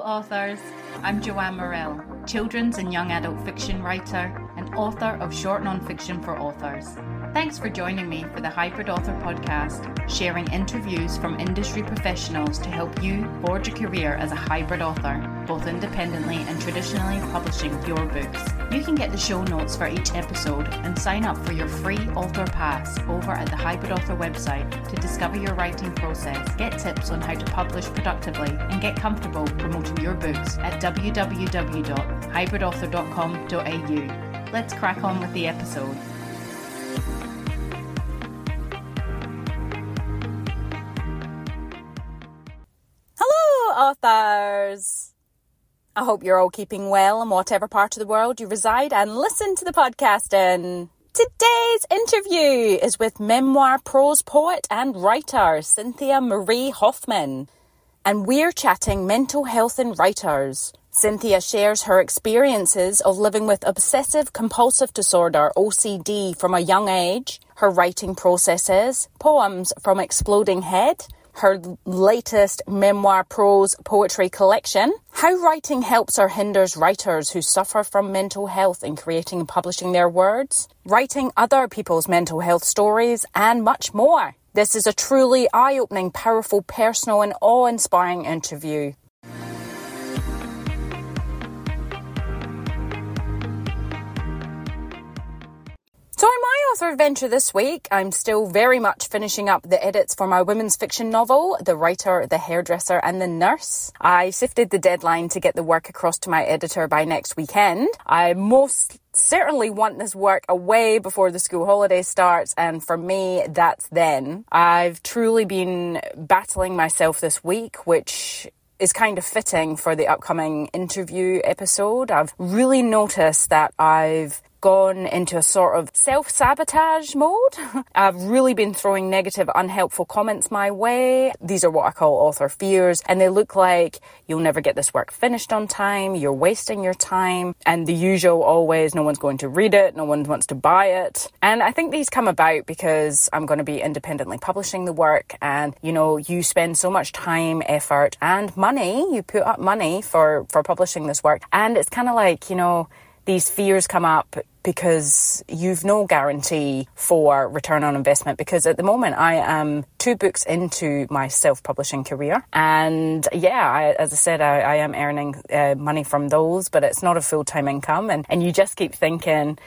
authors. I'm Joanne Morrell, children's and young adult fiction writer and author of short non-fiction for authors. Thanks for joining me for the Hybrid Author podcast, sharing interviews from industry professionals to help you forge a career as a hybrid author, both independently and traditionally publishing your books. You can get the show notes for each episode and sign up for your free author pass over at the Hybrid Author website to discover your writing process, get tips on how to publish productively, and get comfortable promoting your books at www.hybridauthor.com.au. Let's crack on with the episode. Authors. I hope you're all keeping well in whatever part of the world you reside and listen to the podcast in. Today's interview is with memoir prose poet and writer Cynthia Marie Hoffman. And we're chatting mental health in writers. Cynthia shares her experiences of living with obsessive compulsive disorder, OCD, from a young age, her writing processes, poems from Exploding Head, her latest memoir prose poetry collection. How writing helps or hinders writers who suffer from mental health in creating and publishing their words, writing other people's mental health stories, and much more. This is a truly eye opening, powerful, personal, and awe inspiring interview. So, in my author adventure this week, I'm still very much finishing up the edits for my women's fiction novel, The Writer, the Hairdresser, and the Nurse. I sifted the deadline to get the work across to my editor by next weekend. I most certainly want this work away before the school holiday starts, and for me, that's then. I've truly been battling myself this week, which is kind of fitting for the upcoming interview episode. I've really noticed that I've gone into a sort of self sabotage mode. I've really been throwing negative, unhelpful comments my way. These are what I call author fears, and they look like you'll never get this work finished on time, you're wasting your time, and the usual always no one's going to read it, no one wants to buy it. And I think these come about because I'm going to be independently publishing the work, and you know, you spend so much time, effort, and money, you put up money for, for publishing this work, and it's kind of like, you know, these fears come up because you've no guarantee for return on investment because at the moment I am two books into my self-publishing career. And yeah I, as I said I, I am earning uh, money from those but it's not a full-time income. And, and you just keep thinking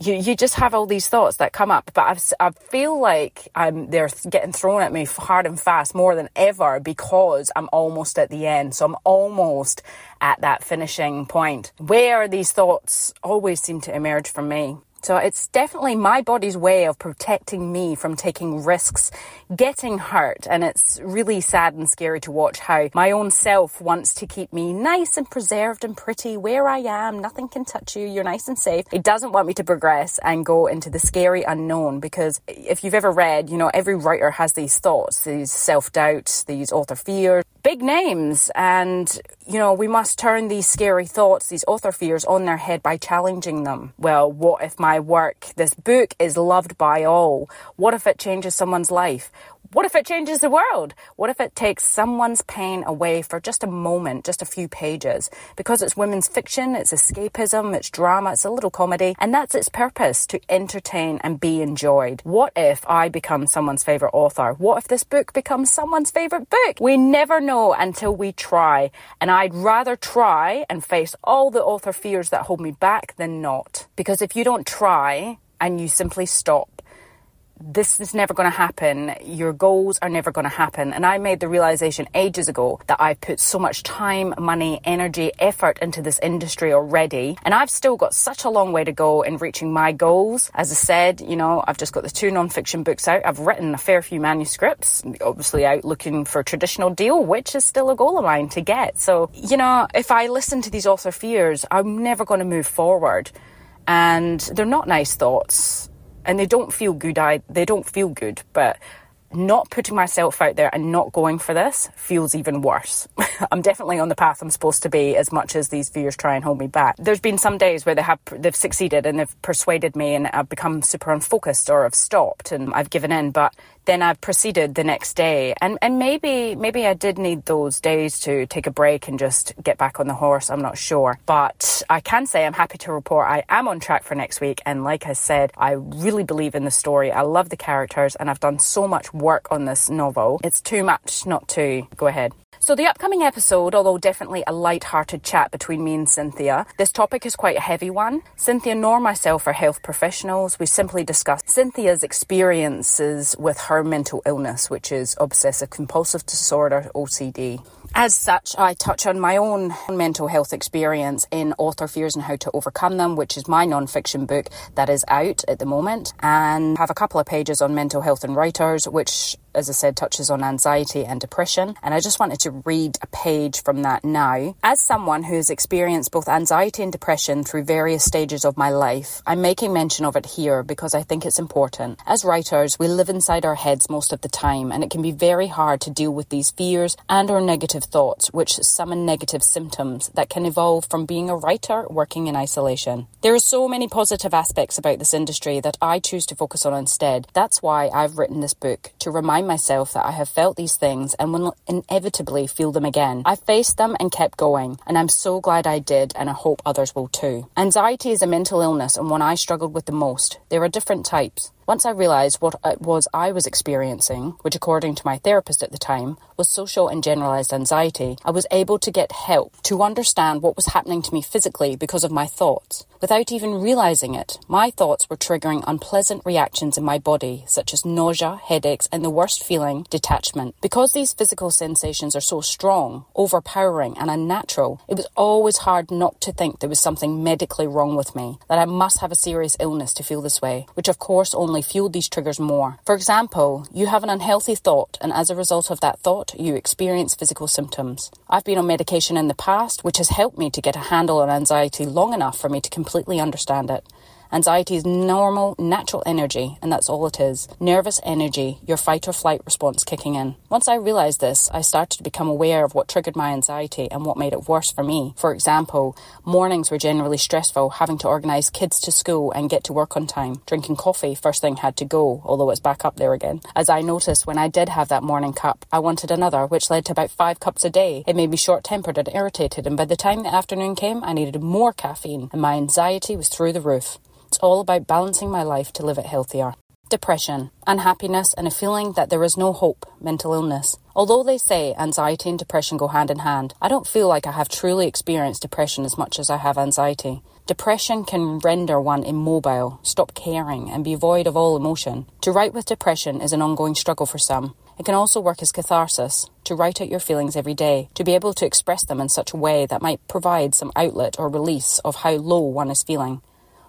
you, you just have all these thoughts that come up, but I've, I feel like I'm, they're getting thrown at me hard and fast more than ever because I'm almost at the end. So I'm almost at that finishing point where these thoughts always seem to emerge from me. So it's definitely my body's way of protecting me from taking risks, getting hurt. And it's really sad and scary to watch how my own self wants to keep me nice and preserved and pretty where I am. Nothing can touch you. You're nice and safe. It doesn't want me to progress and go into the scary unknown because if you've ever read, you know, every writer has these thoughts, these self doubts, these author fears, big names. And, you know, we must turn these scary thoughts, these author fears on their head by challenging them. Well, what if my work, this book is loved by all? What if it changes someone's life? What if it changes the world? What if it takes someone's pain away for just a moment, just a few pages? Because it's women's fiction, it's escapism, it's drama, it's a little comedy, and that's its purpose to entertain and be enjoyed. What if I become someone's favourite author? What if this book becomes someone's favourite book? We never know until we try, and I'd rather try and face all the author fears that hold me back than not. Because if you don't try, and you simply stop this is never going to happen. Your goals are never going to happen. And I made the realization ages ago that I've put so much time, money, energy, effort into this industry already. And I've still got such a long way to go in reaching my goals. As I said, you know, I've just got the two non-fiction books out. I've written a fair few manuscripts, obviously out looking for a traditional deal, which is still a goal of mine to get. So, you know, if I listen to these author fears, I'm never going to move forward. And they're not nice thoughts and they don't feel good. I they don't feel good, but not putting myself out there and not going for this feels even worse. I'm definitely on the path I'm supposed to be as much as these fears try and hold me back. There's been some days where they have they've succeeded and they've persuaded me and I've become super unfocused or I've stopped and I've given in, but then I've proceeded the next day. And and maybe maybe I did need those days to take a break and just get back on the horse. I'm not sure. But I can say I'm happy to report I am on track for next week. And like I said, I really believe in the story. I love the characters and I've done so much work on this novel. It's too much not to go ahead. So, the upcoming episode, although definitely a light-hearted chat between me and Cynthia, this topic is quite a heavy one. Cynthia nor myself are health professionals. We simply discuss Cynthia's experiences with her mental illness, which is obsessive compulsive disorder, OCD. As such, I touch on my own mental health experience in Author Fears and How to Overcome Them, which is my non-fiction book that is out at the moment, and have a couple of pages on mental health and writers, which as I said, touches on anxiety and depression. And I just wanted to read a page from that now. As someone who has experienced both anxiety and depression through various stages of my life, I'm making mention of it here because I think it's important. As writers, we live inside our heads most of the time, and it can be very hard to deal with these fears and or negative thoughts, which summon negative symptoms that can evolve from being a writer working in isolation. There are so many positive aspects about this industry that I choose to focus on instead. That's why I've written this book to remind remind myself that I have felt these things and will inevitably feel them again. I faced them and kept going, and I'm so glad I did, and I hope others will too. Anxiety is a mental illness and one I struggled with the most. There are different types. Once I realised what it was I was experiencing, which according to my therapist at the time was social and generalised anxiety, I was able to get help to understand what was happening to me physically because of my thoughts. Without even realising it, my thoughts were triggering unpleasant reactions in my body, such as nausea, headaches, and the worst feeling, detachment. Because these physical sensations are so strong, overpowering, and unnatural, it was always hard not to think there was something medically wrong with me, that I must have a serious illness to feel this way, which of course only only fueled these triggers more. For example, you have an unhealthy thought, and as a result of that thought, you experience physical symptoms. I've been on medication in the past, which has helped me to get a handle on anxiety long enough for me to completely understand it. Anxiety is normal, natural energy, and that's all it is. Nervous energy, your fight or flight response kicking in. Once I realized this, I started to become aware of what triggered my anxiety and what made it worse for me. For example, mornings were generally stressful, having to organise kids to school and get to work on time. Drinking coffee first thing had to go, although it's back up there again. As I noticed when I did have that morning cup, I wanted another, which led to about five cups a day. It made me short tempered and irritated, and by the time the afternoon came, I needed more caffeine, and my anxiety was through the roof. It's all about balancing my life to live it healthier. Depression, unhappiness, and a feeling that there is no hope, mental illness. Although they say anxiety and depression go hand in hand, I don't feel like I have truly experienced depression as much as I have anxiety. Depression can render one immobile, stop caring, and be void of all emotion. To write with depression is an ongoing struggle for some. It can also work as catharsis, to write out your feelings every day, to be able to express them in such a way that might provide some outlet or release of how low one is feeling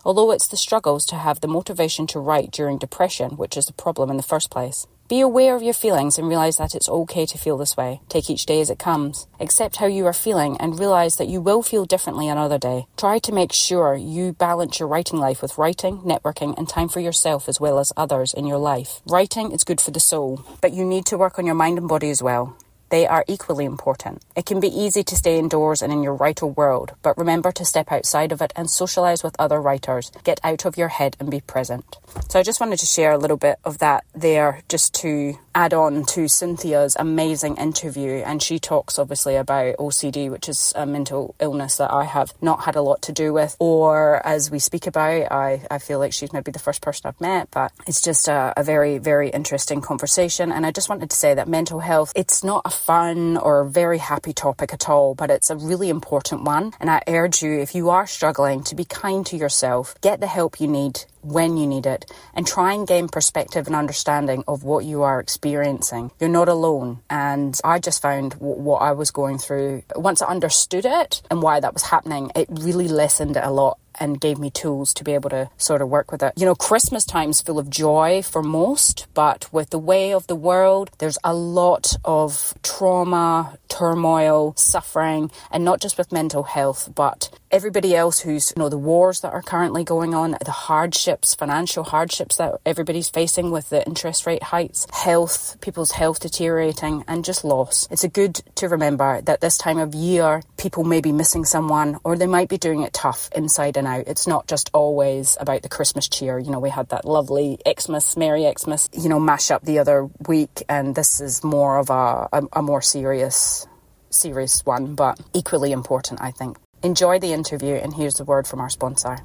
although it's the struggles to have the motivation to write during depression which is the problem in the first place. Be aware of your feelings and realize that it's okay to feel this way. Take each day as it comes. Accept how you are feeling and realize that you will feel differently another day. Try to make sure you balance your writing life with writing, networking, and time for yourself as well as others in your life. Writing is good for the soul, but you need to work on your mind and body as well they are equally important. It can be easy to stay indoors and in your writer world, but remember to step outside of it and socialize with other writers. Get out of your head and be present. So I just wanted to share a little bit of that there just to add on to Cynthia's amazing interview. And she talks obviously about OCD, which is a mental illness that I have not had a lot to do with, or as we speak about, I, I feel like she's maybe the first person I've met, but it's just a, a very, very interesting conversation. And I just wanted to say that mental health, it's not a fun or very happy topic at all, but it's a really important one. And I urge you, if you are struggling, to be kind to yourself, get the help you need when you need it, and try and gain perspective and understanding of what you are experiencing. You're not alone. And I just found w- what I was going through, once I understood it and why that was happening, it really lessened it a lot and gave me tools to be able to sort of work with it. You know, Christmas time's full of joy for most, but with the way of the world, there's a lot of trauma, turmoil, suffering, and not just with mental health, but everybody else who's, you know, the wars that are currently going on, the hardships, financial hardships that everybody's facing with the interest rate hikes, health, people's health deteriorating, and just loss. It's a good to remember that this time of year, people may be missing someone or they might be doing it tough inside and out. It's not just always about the Christmas cheer. You know, we had that lovely Xmas, Merry Xmas, you know, mash up the other week, and this is more of a, a, a more serious serious one, but equally important, I think. Enjoy the interview, and here's the word from our sponsor.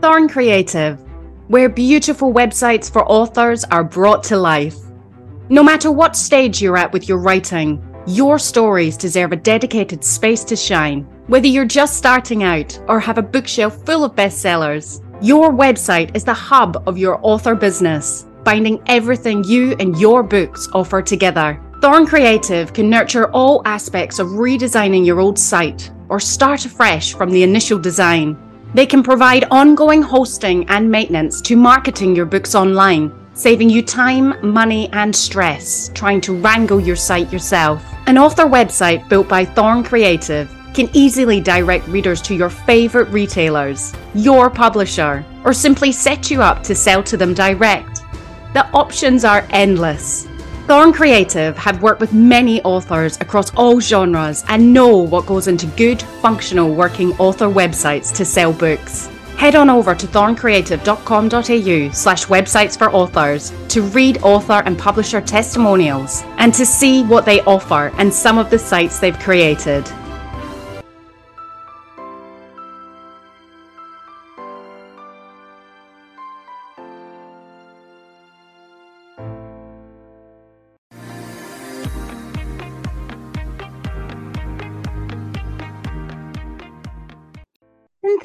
Thorn Creative, where beautiful websites for authors are brought to life. No matter what stage you're at with your writing, your stories deserve a dedicated space to shine. Whether you're just starting out or have a bookshelf full of bestsellers, your website is the hub of your author business, binding everything you and your books offer together. Thorn Creative can nurture all aspects of redesigning your old site or start afresh from the initial design. They can provide ongoing hosting and maintenance to marketing your books online, saving you time, money, and stress trying to wrangle your site yourself. An author website built by Thorn Creative can easily direct readers to your favorite retailers, your publisher, or simply set you up to sell to them direct. The options are endless. Thorn Creative have worked with many authors across all genres and know what goes into good, functional working author websites to sell books. Head on over to thorncreative.com.au slash websites for authors to read author and publisher testimonials and to see what they offer and some of the sites they've created.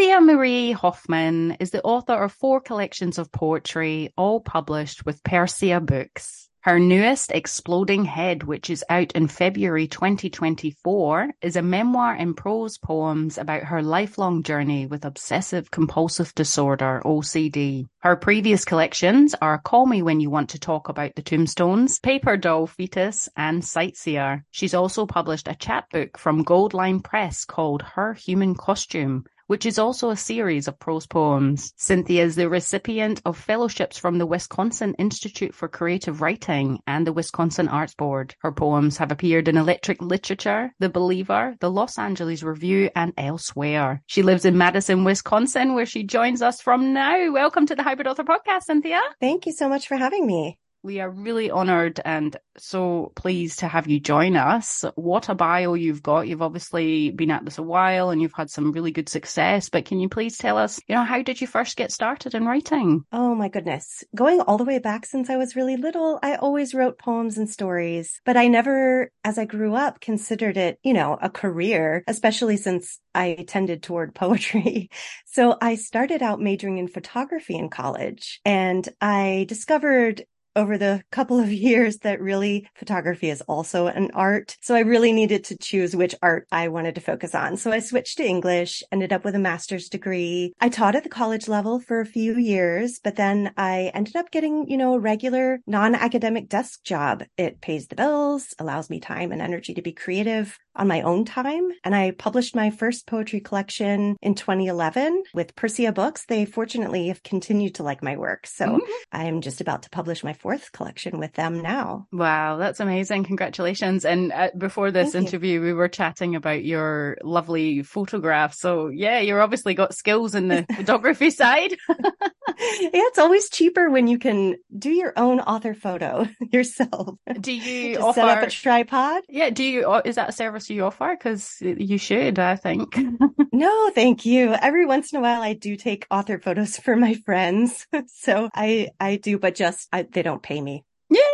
Cynthia Marie Hoffman is the author of four collections of poetry, all published with Persea Books. Her newest, Exploding Head, which is out in February 2024, is a memoir in prose poems about her lifelong journey with obsessive compulsive disorder, OCD. Her previous collections are Call Me When You Want to Talk About the Tombstones, Paper Doll Fetus, and Sightseer. She's also published a chapbook from Goldline Press called Her Human Costume, which is also a series of prose poems. Cynthia is the recipient of fellowships from the Wisconsin Institute for Creative Writing and the Wisconsin Arts Board. Her poems have appeared in Electric Literature, The Believer, the Los Angeles Review, and elsewhere. She lives in Madison, Wisconsin, where she joins us from now. Welcome to the Hybrid Author Podcast, Cynthia. Thank you so much for having me. We are really honored and so pleased to have you join us. What a bio you've got. You've obviously been at this a while and you've had some really good success, but can you please tell us, you know, how did you first get started in writing? Oh my goodness. Going all the way back since I was really little, I always wrote poems and stories, but I never, as I grew up, considered it, you know, a career, especially since I tended toward poetry. So I started out majoring in photography in college and I discovered over the couple of years that really photography is also an art. So I really needed to choose which art I wanted to focus on. So I switched to English, ended up with a master's degree. I taught at the college level for a few years, but then I ended up getting, you know, a regular non-academic desk job. It pays the bills, allows me time and energy to be creative on my own time. And I published my first poetry collection in 2011 with Persea Books. They fortunately have continued to like my work. So mm-hmm. I am just about to publish my fourth collection with them now. Wow, that's amazing. Congratulations. And uh, before this Thank interview, you. we were chatting about your lovely photographs. So yeah, you're obviously got skills in the photography side. yeah, it's always cheaper when you can do your own author photo yourself. Do you offer... set up a tripod? Yeah. Do you, is that a service you offer? Because you should, I think. no, thank you. Every once in a while, I do take author photos for my friends. so I, I do, but just I, they don't pay me.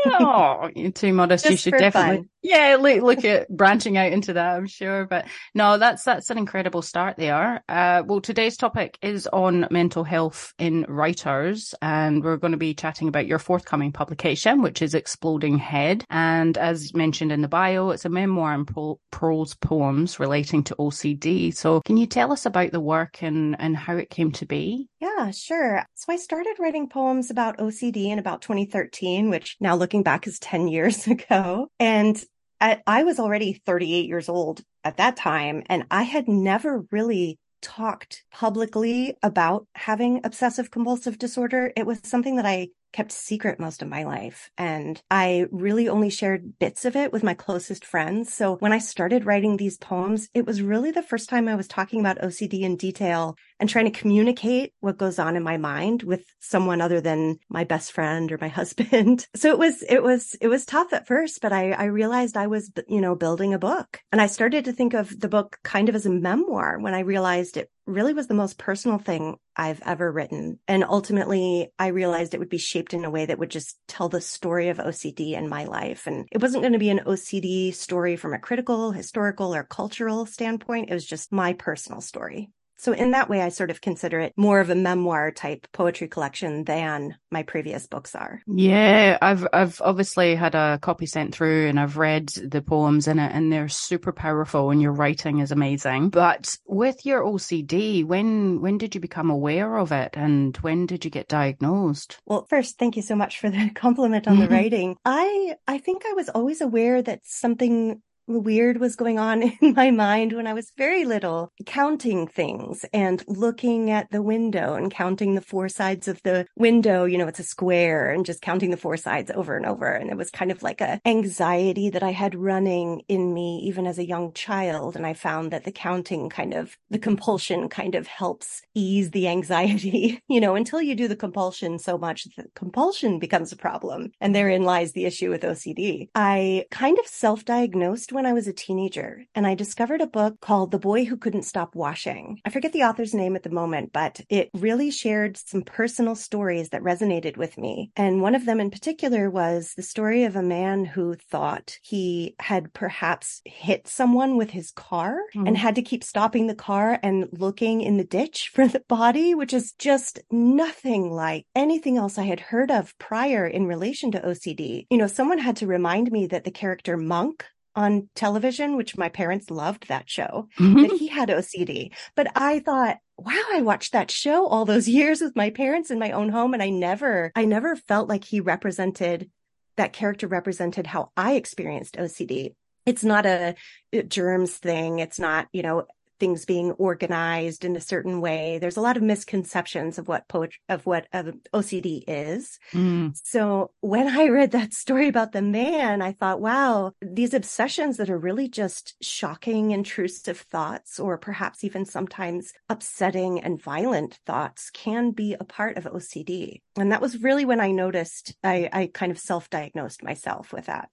Oh, you're too modest. Just you should definitely, fun. yeah, look, look at branching out into that. I'm sure, but no, that's that's an incredible start there. Uh, well, today's topic is on mental health in writers, and we're going to be chatting about your forthcoming publication, which is Exploding Head. And as mentioned in the bio, it's a memoir and pro- prose poems relating to OCD. So, can you tell us about the work and and how it came to be? Yeah, sure. So I started writing poems about OCD in about 2013, which now looking back is 10 years ago. And I, I was already 38 years old at that time, and I had never really talked publicly about having obsessive compulsive disorder. It was something that I kept secret most of my life. And I really only shared bits of it with my closest friends. So when I started writing these poems, it was really the first time I was talking about OCD in detail and trying to communicate what goes on in my mind with someone other than my best friend or my husband. So it was, it was, it was tough at first, but I, I realized I was, you know, building a book and I started to think of the book kind of as a memoir when I realized it really was the most personal thing I've ever written. And ultimately, I realized it would be shaped in a way that would just tell the story of OCD in my life. And it wasn't going to be an OCD story from a critical, historical, or cultural standpoint. It was just my personal story. So in that way, I sort of consider it more of a memoir type poetry collection than my previous books are. Yeah, I've I've obviously had a copy sent through and I've read the poems in it and they're super powerful and your writing is amazing. But with your OCD, when when did you become aware of it and when did you get diagnosed? Well, first, thank you so much for the compliment on the writing. I I think I was always aware that something weird was going on in my mind when I was very little, counting things and looking at the window and counting the four sides of the window. You know, it's a square and just counting the four sides over and over. And it was kind of like a anxiety that I had running in me even as a young child. And I found that the counting kind of, the compulsion kind of helps ease the anxiety, you know, until you do the compulsion so much, the compulsion becomes a problem. And therein lies the issue with OCD. I kind of self-diagnosed when when I was a teenager and I discovered a book called The Boy Who Couldn't Stop Washing. I forget the author's name at the moment, but it really shared some personal stories that resonated with me. And one of them in particular was the story of a man who thought he had perhaps hit someone with his car mm. and had to keep stopping the car and looking in the ditch for the body, which is just nothing like anything else I had heard of prior in relation to OCD. You know, someone had to remind me that the character Monk on television, which my parents loved that show, mm-hmm. that he had OCD. But I thought, wow, I watched that show all those years with my parents in my own home. And I never, I never felt like he represented that character represented how I experienced OCD. It's not a, a germs thing. It's not, you know, things being organized in a certain way. There's a lot of misconceptions of what poetry, of what OCD is. Mm. So when I read that story about the man, I thought, wow, these obsessions that are really just shocking, intrusive thoughts, or perhaps even sometimes upsetting and violent thoughts can be a part of OCD. And that was really when I noticed I, I kind of self-diagnosed myself with that.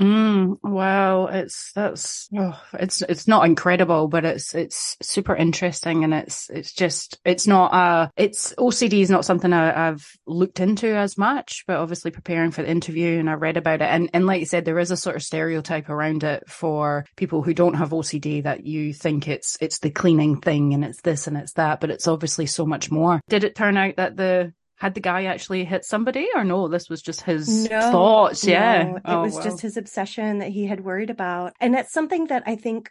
Mm, wow, it's that's oh, it's it's not incredible, but it's it's super interesting, and it's it's just it's not uh it's OCD is not something I, I've looked into as much, but obviously preparing for the interview and I read about it, and and like you said, there is a sort of stereotype around it for people who don't have OCD that you think it's it's the cleaning thing and it's this and it's that, but it's obviously so much more. Did it turn out that the had the guy actually hit somebody or no this was just his no, thoughts? yeah. no, it oh, was wow. just his obsession that he had worried about. And that's something that i think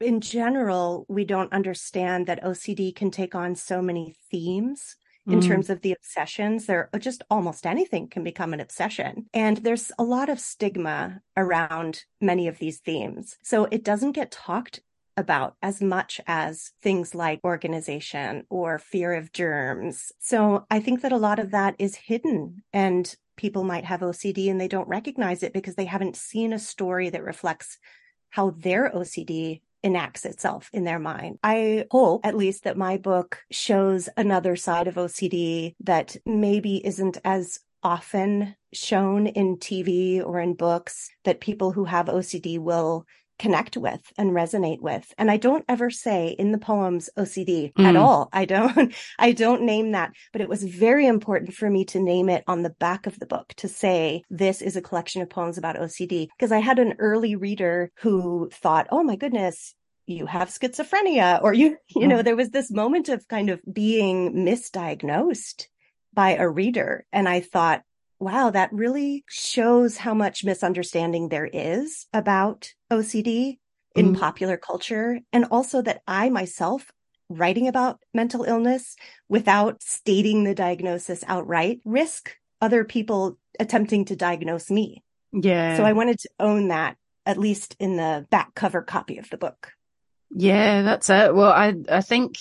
in general we don't understand that ocd can take on so many themes in mm. terms of the obsessions. There just almost anything can become an obsession. And there's a lot of stigma around many of these themes. So it doesn't get talked about as much as things like organization or fear of germs. So I think that a lot of that is hidden and people might have OCD and they don't recognize it because they haven't seen a story that reflects how their OCD enacts itself in their mind. I hope at least that my book shows another side of OCD that maybe isn't as often shown in TV or in books that people who have OCD will connect with and resonate with. And I don't ever say in the poems OCD mm. at all. I don't, I don't name that, but it was very important for me to name it on the back of the book to say, this is a collection of poems about OCD. Because I had an early reader who thought, oh my goodness, you have schizophrenia or you you know mm. there was this moment of kind of being misdiagnosed by a reader and i thought wow, that really shows how much misunderstanding there is about OCD in mm-hmm. popular culture. And also that I myself writing about mental illness without stating the diagnosis outright risk other people attempting to diagnose me. Yeah. So I wanted to own that at least in the back cover copy of the book. Yeah, that's it. Well, I I think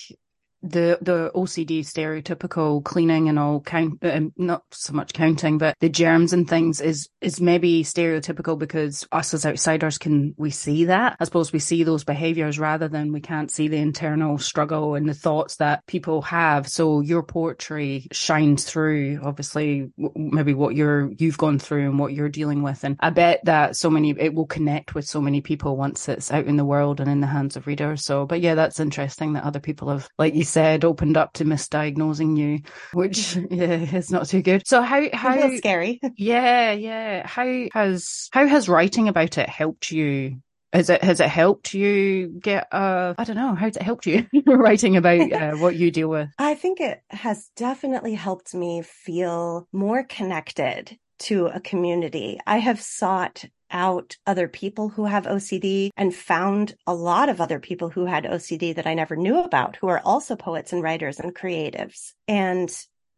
the the OCD stereotypical cleaning and all count um, not so much counting but the germs and things is is maybe stereotypical because us as outsiders can we see that. I suppose we see those behaviors rather than we can't see the internal struggle and the thoughts that people have. So your poetry shines through obviously maybe what you're you've gone through and what you're dealing with. And I bet that so many it will connect with so many people once it's out in the world and in the hands of readers. So but yeah that's interesting that other people have like you said opened up to misdiagnosing you, which yeah, is not too good. So how how scary? Yeah, yeah. How has how has writing about it helped you has it has it helped you get uh I don't know how's it helped you writing about uh, what you deal with? I think it has definitely helped me feel more connected to a community. I have sought out other people who have OCD and found a lot of other people who had OCD that I never knew about who are also poets and writers and creatives. And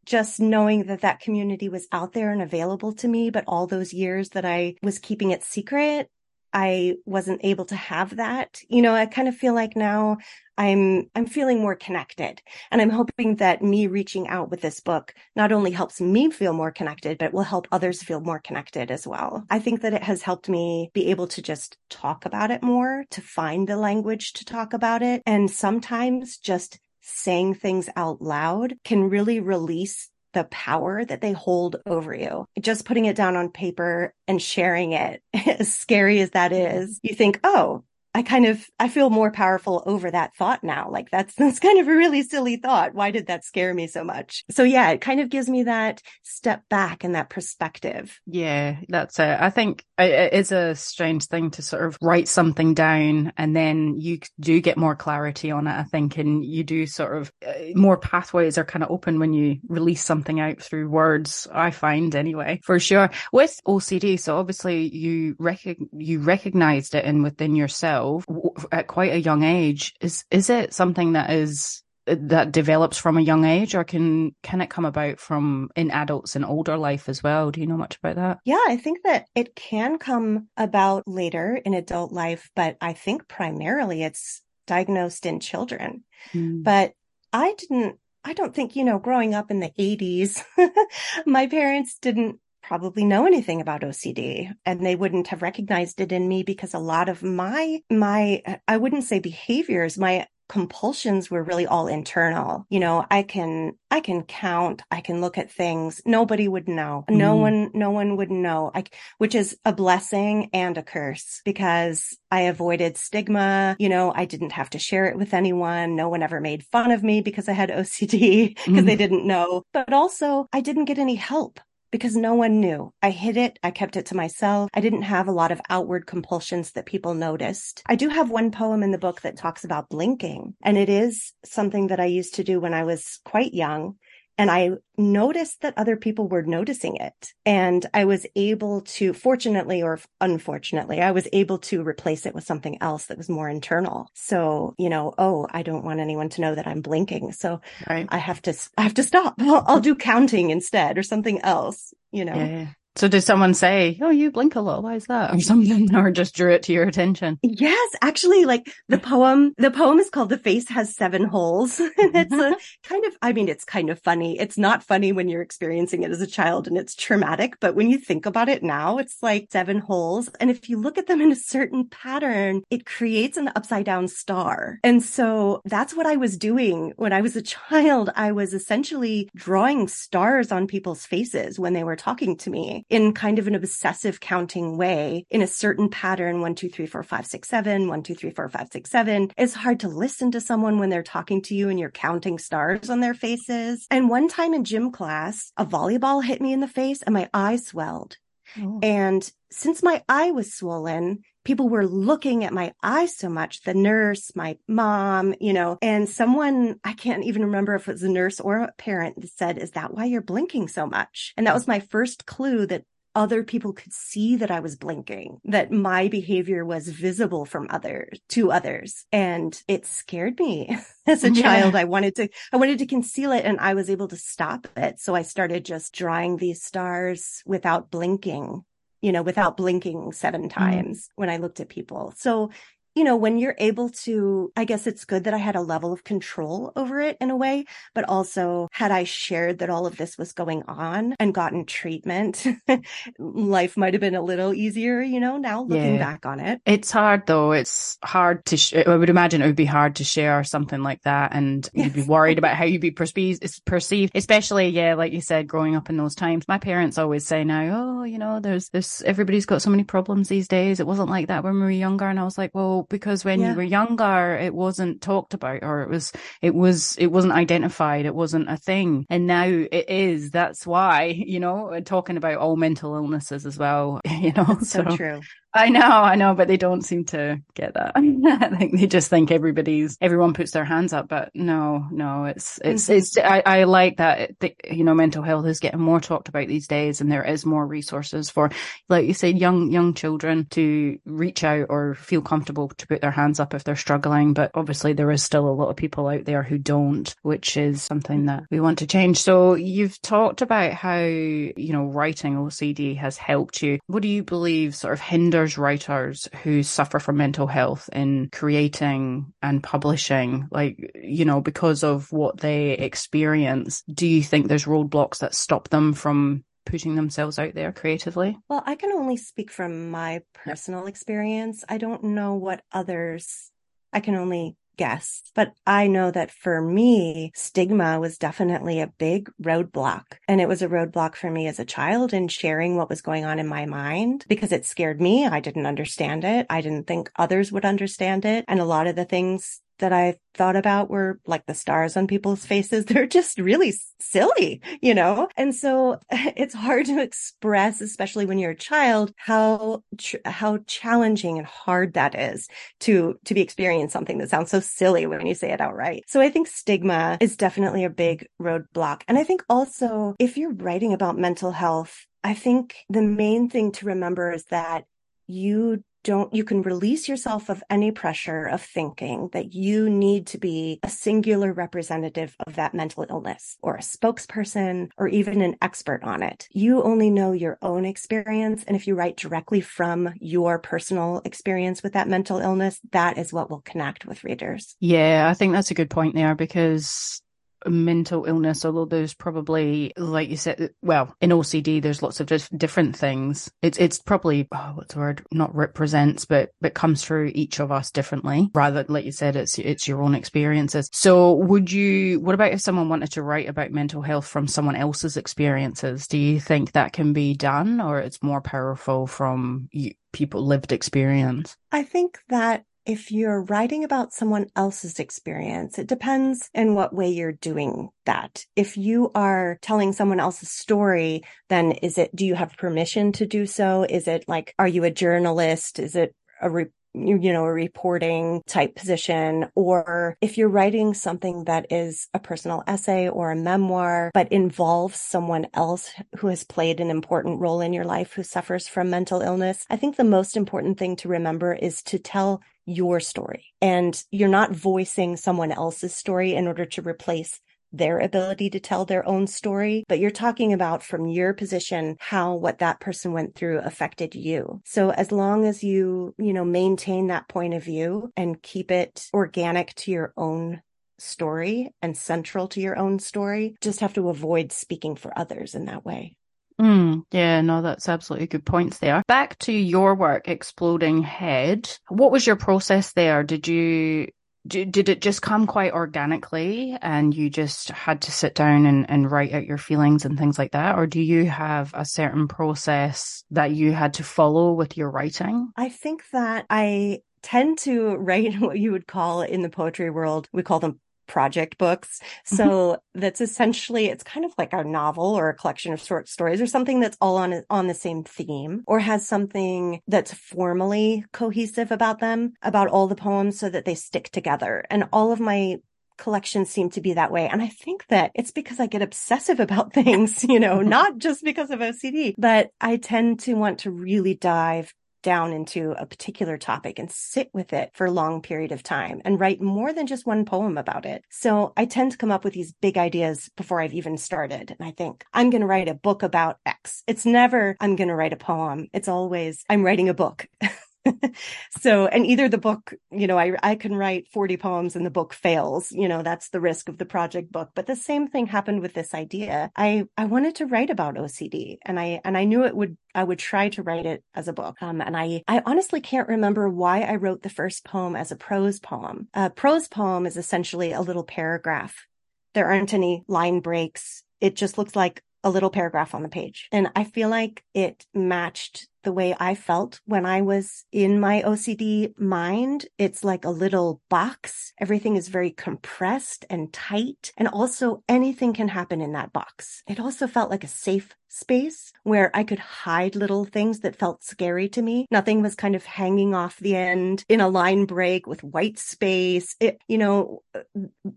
just knowing that that community was out there and available to me, but all those years that I was keeping it secret, I wasn't able to have that. You know, I kind of feel like now I'm, I'm feeling more connected and I'm hoping that me reaching out with this book not only helps me feel more connected, but will help others feel more connected as well. I think that it has helped me be able to just talk about it more, to find the language to talk about it. And sometimes just saying things out loud can really release the power that they hold over you. Just putting it down on paper and sharing it, as scary as that is, you think, oh, I kind of I feel more powerful over that thought now. Like that's that's kind of a really silly thought. Why did that scare me so much? So yeah, it kind of gives me that step back and that perspective. Yeah, that's it. I think it is a strange thing to sort of write something down and then you do get more clarity on it. I think, and you do sort of uh, more pathways are kind of open when you release something out through words. I find anyway, for sure. With OCD, so obviously you rec- you recognized it and within yourself yourself at quite a young age. Is is it something that is that develops from a young age or can can it come about from in adults and older life as well do you know much about that yeah i think that it can come about later in adult life but i think primarily it's diagnosed in children mm. but i didn't i don't think you know growing up in the 80s my parents didn't probably know anything about OCD and they wouldn't have recognized it in me because a lot of my, my, I wouldn't say behaviors, my compulsions were really all internal. You know, I can, I can count, I can look at things. Nobody would know. Mm. No one, no one would know, I, which is a blessing and a curse because I avoided stigma. You know, I didn't have to share it with anyone. No one ever made fun of me because I had OCD because mm. they didn't know, but also I didn't get any help because no one knew. I hid it. I kept it to myself. I didn't have a lot of outward compulsions that people noticed. I do have one poem in the book that talks about blinking, and it is something that I used to do when I was quite young. And I noticed that other people were noticing it. And I was able to, fortunately or unfortunately, I was able to replace it with something else that was more internal. So, you know, oh, I don't want anyone to know that I'm blinking. So right. I have to, I have to stop. I'll, I'll, do counting instead or something else, you know? Yeah. So did someone say, "Oh, you blink a lot. Why is that?" or something, or just drew it to your attention? Yes, actually, like the poem. The poem is called "The Face Has Seven Holes," and it's a mm-hmm. kind of. I mean, it's kind of funny. It's not funny when you're experiencing it as a child and it's traumatic, but when you think about it now, it's like seven holes, and if you look at them in a certain pattern, it creates an upside down star. And so that's what I was doing when I was a child. I was essentially drawing stars on people's faces when they were talking to me me in kind of an obsessive counting way in a certain pattern one, two, three, four, five, six, seven, one, two, three, four, five, six, seven. It's hard to listen to someone when they're talking to you and you're counting stars on their faces. And one time in gym class, a volleyball hit me in the face and my eye swelled. Oh. And since my eye was swollen, people were looking at my eyes so much the nurse my mom you know and someone i can't even remember if it was a nurse or a parent that said is that why you're blinking so much and that was my first clue that other people could see that I was blinking, that my behavior was visible from others to others. And it scared me as a yeah. child. I wanted to, I wanted to conceal it and I was able to stop it. So I started just drawing these stars without blinking you know, without blinking seven mm-hmm. times mm. when I looked at people. So you know, when you're able to, I guess it's good that I had a level of control over it in a way, but also had I shared that all of this was going on and gotten treatment, life might have been a little easier, you know, now looking yeah. back on it. It's hard though. It's hard to, sh- I would imagine it would be hard to share something like that. And you'd be worried about how you'd be perceived, perceived, especially, yeah, like you said, growing up in those times. My parents always say now, oh, you know, there's this, everybody's got so many problems these days. It wasn't like that when we were younger. And I was like, well, because when yeah. you were younger, it wasn't talked about or it was, it was, it wasn't identified. It wasn't a thing. And now it is. That's why, you know, talking about all mental illnesses as well, you know, so, so true. I know, I know, but they don't seem to get that. I think they just think everybody's, everyone puts their hands up, but no, no, it's, it's, mm-hmm. it's, I, I like that, the, you know, mental health is getting more talked about these days and there is more resources for, like you said, young, young children to reach out or feel comfortable to put their hands up if they're struggling. But obviously there is still a lot of people out there who don't, which is something that we want to change. So you've talked about how, you know, writing OCD has helped you. What do you believe sort of hinders writers who suffer from mental health in creating and publishing, like, you know, because of what they experience? Do you think there's roadblocks that stop them from putting themselves out there creatively? Well, I can only speak from my personal experience. I don't know what others, I can only guess. But I know that for me, stigma was definitely a big roadblock. And it was a roadblock for me as a child in sharing what was going on in my mind because it scared me. I didn't understand it. I didn't think others would understand it. And a lot of the things that I thought about were like the stars on people's faces. They're just really silly, you know? And so it's hard to express, especially when you're a child, how, how challenging and hard that is to, to be experiencing something that sounds so silly when you say it outright. So I think stigma is definitely a big roadblock. And I think also if you're writing about mental health, I think the main thing to remember is that you don't, you can release yourself of any pressure of thinking that you need to be a singular representative of that mental illness or a spokesperson or even an expert on it. You only know your own experience. And if you write directly from your personal experience with that mental illness, that is what will connect with readers. Yeah, I think that's a good point there because mental illness, although there's probably, like you said, well, in OCD, there's lots of dif- different things. It's, it's probably, oh, what's the word? Not represents, but, but comes through each of us differently. Rather, like you said, it's, it's your own experiences. So would you, what about if someone wanted to write about mental health from someone else's experiences? Do you think that can be done or it's more powerful from you, people lived experience? I think that if you're writing about someone else's experience, it depends in what way you're doing that. If you are telling someone else's story, then is it, do you have permission to do so? Is it like, are you a journalist? Is it a you, know, a reporting type position, or if you're writing something that is a personal essay or a memoir, but involves someone else who has played an important role in your life who suffers from mental illness, I think the most important thing to remember is to tell your story. And you're not voicing someone else's story in order to replace their ability to tell their own story, but you're talking about from your position how what that person went through affected you. So as long as you, you know, maintain that point of view and keep it organic to your own story and central to your own story, just have to avoid speaking for others in that way. Mm, yeah, no, that's absolutely good points there. Back to your work, Exploding Head. What was your process there? Did you did it just come quite organically and you just had to sit down and, and write out your feelings and things like that? Or do you have a certain process that you had to follow with your writing? I think that I tend to write what you would call in the poetry world, we call them project books. Mm-hmm. So mm-hmm. that's essentially, it's kind of like a novel or a collection of short stories or something that's all on, on the same theme or has something that's formally cohesive about them, about all the poems so that they stick together. And all of my collections seem to be that way. And I think that it's because I get obsessive about things, you know, not just because of OCD, but I tend to want to really dive down into a particular topic and sit with it for a long period of time and write more than just one poem about it. So I tend to come up with these big ideas before I've even started. And I think I'm going to write a book about X. It's never, I'm going to write a poem. It's always, I'm writing a book. so, and either the book, you know, I, I can write 40 poems and the book fails, you know, that's the risk of the project book. But the same thing happened with this idea. I, I wanted to write about OCD and I, and I knew it would, I would try to write it as a book. Um, and I, I honestly can't remember why I wrote the first poem as a prose poem. A prose poem is essentially a little paragraph. There aren't any line breaks. It just looks like a little paragraph on the page. And I feel like it matched the way I felt when I was in my OCD mind. It's like a little box. Everything is very compressed and tight. And also anything can happen in that box. It also felt like a safe space where I could hide little things that felt scary to me. Nothing was kind of hanging off the end in a line break with white space. It, you know, uh,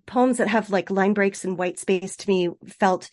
poems that have like line breaks and white space to me felt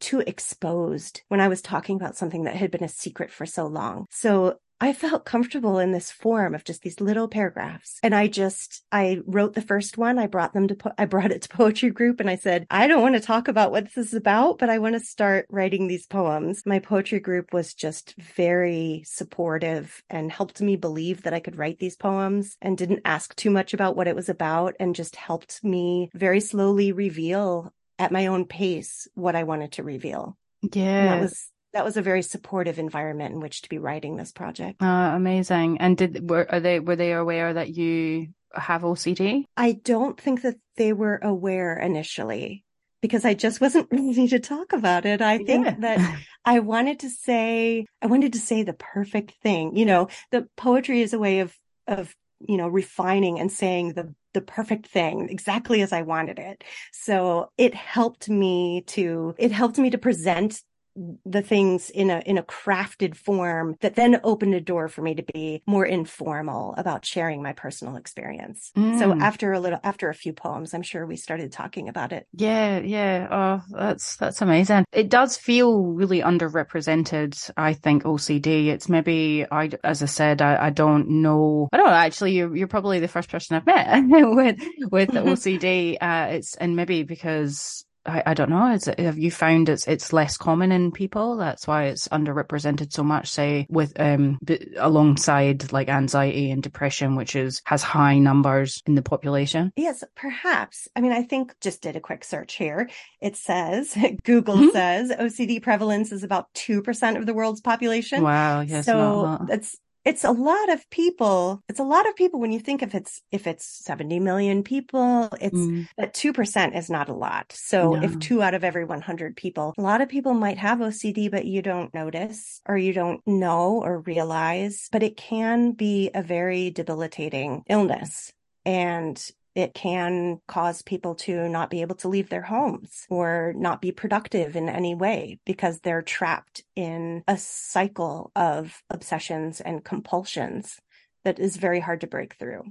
too exposed when I was talking about something that had been a secret for so long. So I felt comfortable in this form of just these little paragraphs. And I just, I wrote the first one. I brought them to, po- I brought it to poetry group and I said, I don't want to talk about what this is about, but I want to start writing these poems. My poetry group was just very supportive and helped me believe that I could write these poems and didn't ask too much about what it was about and just helped me very slowly reveal at my own pace what I wanted to reveal. Yeah. That was that was a very supportive environment in which to be writing this project. Uh, amazing. And did were are they were they aware that you have OCD? I don't think that they were aware initially because I just wasn't ready to talk about it. I think yeah. that I wanted to say I wanted to say the perfect thing. You know, the poetry is a way of of you know refining and saying the the perfect thing exactly as I wanted it. So it helped me to, it helped me to present the things in a in a crafted form that then opened a door for me to be more informal about sharing my personal experience. Mm. So after a little after a few poems, I'm sure we started talking about it. Yeah, yeah. Oh, that's that's amazing. It does feel really underrepresented, I think OCD. It's maybe I as I said, I, I don't know. I don't know actually you're you're probably the first person I've met with with OCD. Uh it's and maybe because I, I don't know. Is it, have you found it's it's less common in people? That's why it's underrepresented so much. Say with um alongside like anxiety and depression, which is has high numbers in the population. Yes, perhaps. I mean, I think just did a quick search here. It says Google mm-hmm. says OCD prevalence is about two percent of the world's population. Wow. Yes. So that's it's a lot of people. It's a lot of people when you think if it's if it's 70 million people, it's mm. that 2% is not a lot. So no. if 2 out of every 100 people, a lot of people might have OCD but you don't notice or you don't know or realize, but it can be a very debilitating illness. And it can cause people to not be able to leave their homes or not be productive in any way because they're trapped in a cycle of obsessions and compulsions that is very hard to break through.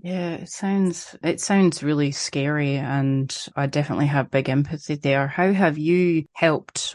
Yeah, it sounds it sounds really scary, and I definitely have big empathy there. How have you helped?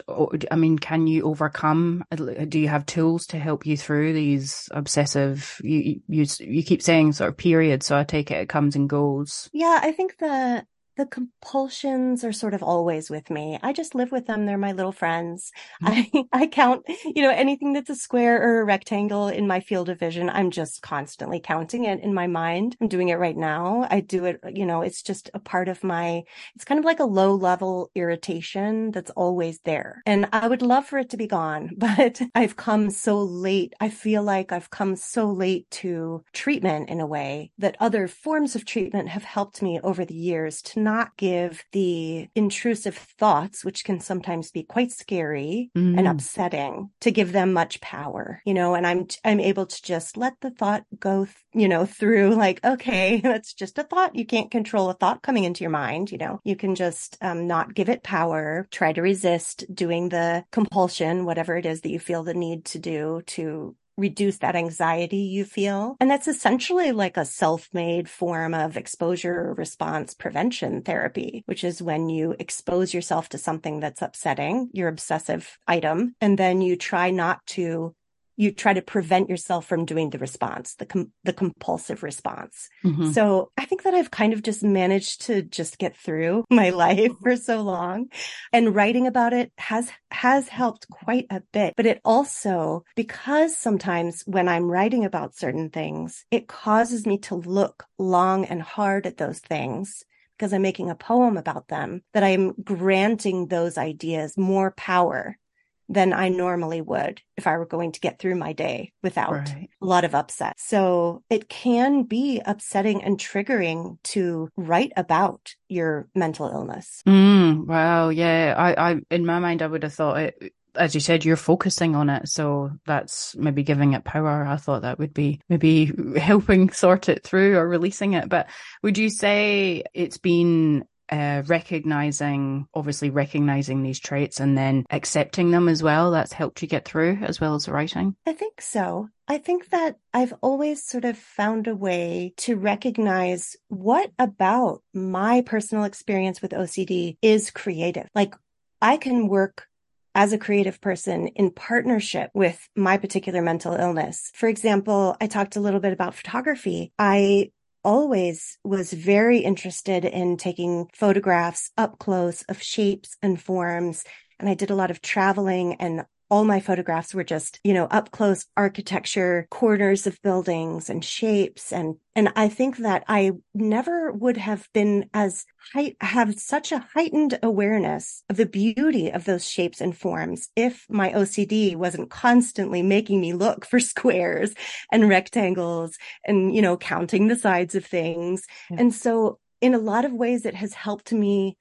I mean, can you overcome? Uh, do you have tools to help you through these obsessive? You you you keep saying sort of periods, so I take it it comes and goes. Yeah, I think the the compulsions are sort of always with me. I just live with them. They're my little friends. Mm-hmm. I, I count, you know, anything that's a square or a rectangle in my field of vision. I'm just constantly counting it in my mind. I'm doing it right now. I do it, you know, it's just a part of my, it's kind of like a low level irritation that's always there. And I would love for it to be gone, but I've come so late. I feel like I've come so late to treatment in a way that other forms of treatment have helped me over the years to not give the intrusive thoughts, which can sometimes be quite scary mm. and upsetting, to give them much power, you know, and I'm, I'm able to just let the thought go, th- you know, through like, okay, that's just a thought. You can't control a thought coming into your mind, you know, you can just um, not give it power, try to resist doing the compulsion, whatever it is that you feel the need to do to reduce that anxiety you feel. And that's essentially like a self-made form of exposure response prevention therapy, which is when you expose yourself to something that's upsetting, your obsessive item, and then you try not to you try to prevent yourself from doing the response, the com- the compulsive response. Mm-hmm. So I think that I've kind of just managed to just get through my life for so long, and writing about it has has helped quite a bit. But it also because sometimes when I'm writing about certain things, it causes me to look long and hard at those things because I'm making a poem about them, that I'm granting those ideas more power than I normally would if I were going to get through my day without right. a lot of upset. So it can be upsetting and triggering to write about your mental illness. Mm, wow. Yeah. I, I, in my mind, I would have thought it, as you said, you're focusing on it. So that's maybe giving it power. I thought that would be maybe helping sort it through or releasing it. But would you say it's been uh, recognizing, obviously recognizing these traits and then accepting them as well. That's helped you get through as well as writing. I think so. I think that I've always sort of found a way to recognize what about my personal experience with OCD is creative. Like I can work as a creative person in partnership with my particular mental illness. For example, I talked a little bit about photography. I always was very interested in taking photographs up close of shapes and forms. And I did a lot of traveling and all my photographs were just, you know, up close architecture, corners of buildings and shapes. And, and I think that I never would have been as height, have such a heightened awareness of the beauty of those shapes and forms if my OCD wasn't constantly making me look for squares and rectangles and, you know, counting the sides of things. Yeah. And so in a lot of ways, it has helped me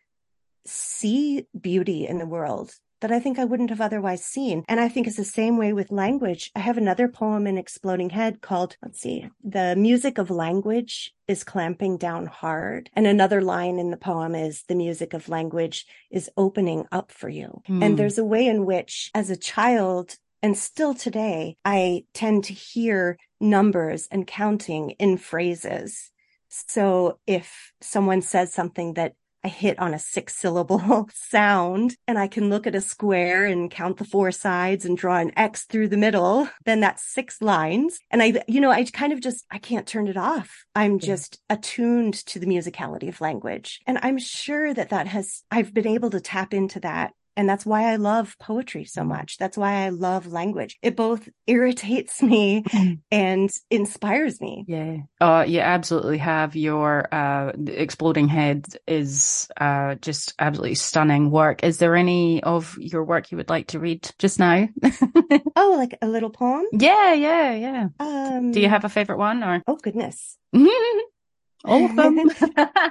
see beauty in the world that I think I wouldn't have otherwise seen. And I think it's the same way with language. I have another poem in Exploding Head called, let's see, The Music of Language is clamping down hard. And another line in the poem is the music of language is opening up for you. Mm. And there's a way in which as a child and still today, I tend to hear numbers and counting in phrases. So if someone says something that I hit on a six syllable sound and I can look at a square and count the four sides and draw an X through the middle, then that's six lines. And I, you know, I kind of just, I can't turn it off. I'm just attuned to the musicality of language. And I'm sure that that has, I've been able to tap into that and that's why I love poetry so much. That's why I love language. It both irritates me mm. and inspires me. Yeah. Uh, you absolutely have your, uh, Exploding Head is, uh, just absolutely stunning work. Is there any of your work you would like to read just now? oh, like a little poem? Yeah, yeah, yeah. Um, Do you have a favorite one or? Oh, goodness. All of them.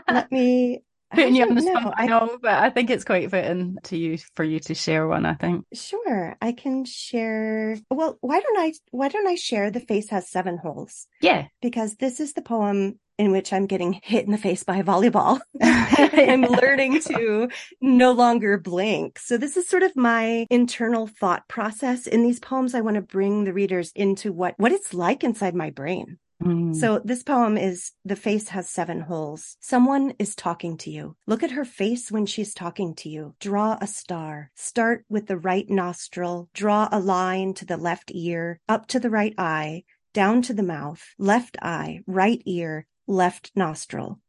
Let me putting you on the spot. I know, but I think it's quite fitting to you for you to share one. I think. Sure, I can share. Well, why don't I? Why don't I share? The face has seven holes. Yeah, because this is the poem in which I'm getting hit in the face by a volleyball. I'm learning to no longer blink. So this is sort of my internal thought process in these poems. I want to bring the readers into what, what it's like inside my brain. Mm. So this poem is The Face Has Seven Holes. Someone is talking to you. Look at her face when she's talking to you. Draw a star. Start with the right nostril. Draw a line to the left ear, up to the right eye, down to the mouth, left eye, right ear, left nostril.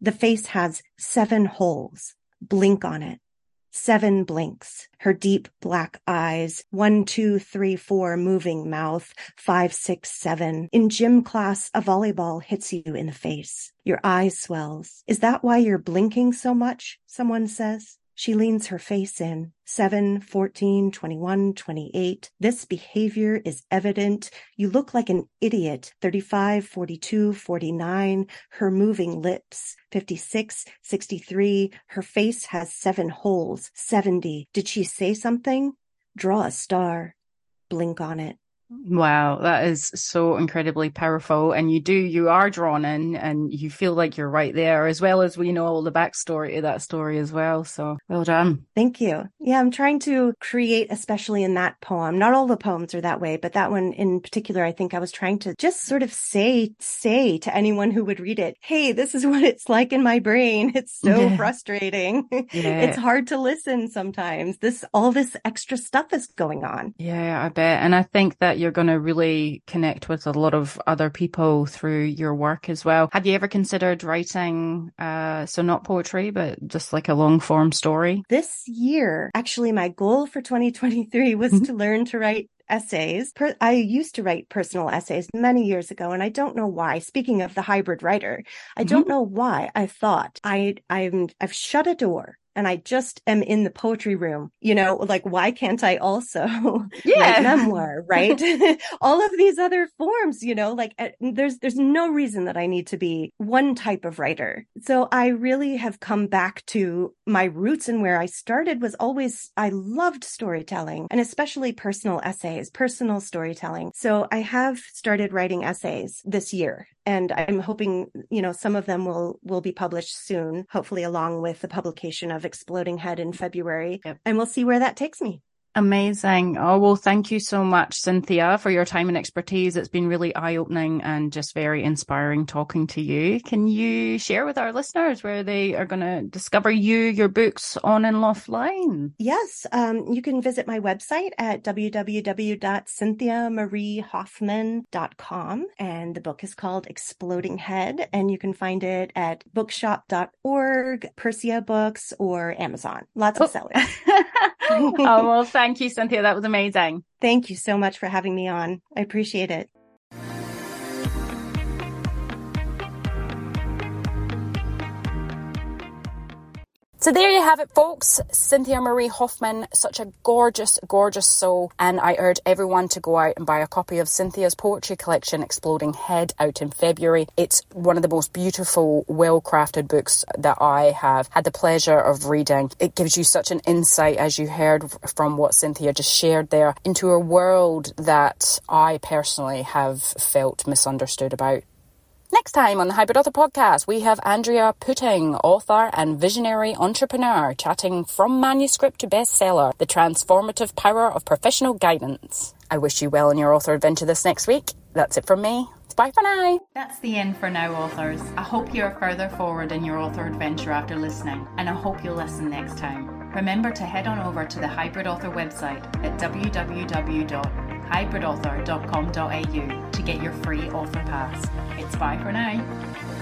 The face has seven holes. Blink on it. Seven blinks. Her deep black eyes. One, two, three, four, moving mouth. Five, six, seven. In gym class, a volleyball hits you in the face. Your eye swells. Is that why you're blinking so much? Someone says. She leans her face in. 7, 14, 21, 28. This behavior is evident. You look like an idiot. 35, 42, 49. Her moving lips. 56, 63. Her face has seven holes. 70. Did she say something? Draw a star. Blink on it. Wow, that is so incredibly powerful. And you do, you are drawn in and you feel like you're right there, as well as we know all the backstory to that story as well. So well done. Thank you. Yeah, I'm trying to create, especially in that poem. Not all the poems are that way, but that one in particular, I think I was trying to just sort of say, say to anyone who would read it, Hey, this is what it's like in my brain. It's so yeah. frustrating. Yeah. it's hard to listen sometimes. This, all this extra stuff is going on. Yeah, I bet. And I think that you're going to really connect with a lot of other people through your work as well. Have you ever considered writing, uh, so not poetry, but just like a long form story? This year, actually, my goal for 2023 was mm-hmm. to learn to write essays. Per- I used to write personal essays many years ago, and I don't know why. Speaking of the hybrid writer, I mm-hmm. don't know why I thought I I'm I've shut a door and I just am in the poetry room, you know, like why can't I also yeah. write memoir, right? All of these other forms, you know, like eh, there's there's no reason that I need to be one type of writer. So I really have come back to my roots and where I started was always I loved storytelling and especially personal essays, personal storytelling. So I have started writing essays this year and I'm hoping, you know, some of them will will be published soon, hopefully along with the publication of Exploding Head in February. Yep. And we'll see where that takes me. Amazing. Oh, well, thank you so much, Cynthia, for your time and expertise. It's been really eye opening and just very inspiring talking to you. Can you share with our listeners where they are going to discover you, your books on and offline? Yes. Um, you can visit my website at www.cynthiamariehoffman.com. And the book is called Exploding Head. And you can find it at bookshop.org, Persea Books, or Amazon. Lots of oh. sellers. oh, well, thank you, Cynthia. That was amazing. Thank you so much for having me on. I appreciate it. So there you have it, folks. Cynthia Marie Hoffman, such a gorgeous, gorgeous soul. And I urge everyone to go out and buy a copy of Cynthia's poetry collection, Exploding Head, out in February. It's one of the most beautiful, well crafted books that I have had the pleasure of reading. It gives you such an insight, as you heard from what Cynthia just shared there, into a world that I personally have felt misunderstood about. Next time on the Hybrid Author Podcast, we have Andrea Putting, author and visionary entrepreneur, chatting from manuscript to bestseller, the transformative power of professional guidance. I wish you well in your author adventure this next week. That's it from me. Bye for now. That's the end for now, authors. I hope you are further forward in your author adventure after listening, and I hope you'll listen next time. Remember to head on over to the Hybrid Author website at www.hybridauthor.com.au to get your free author pass. Bye for now.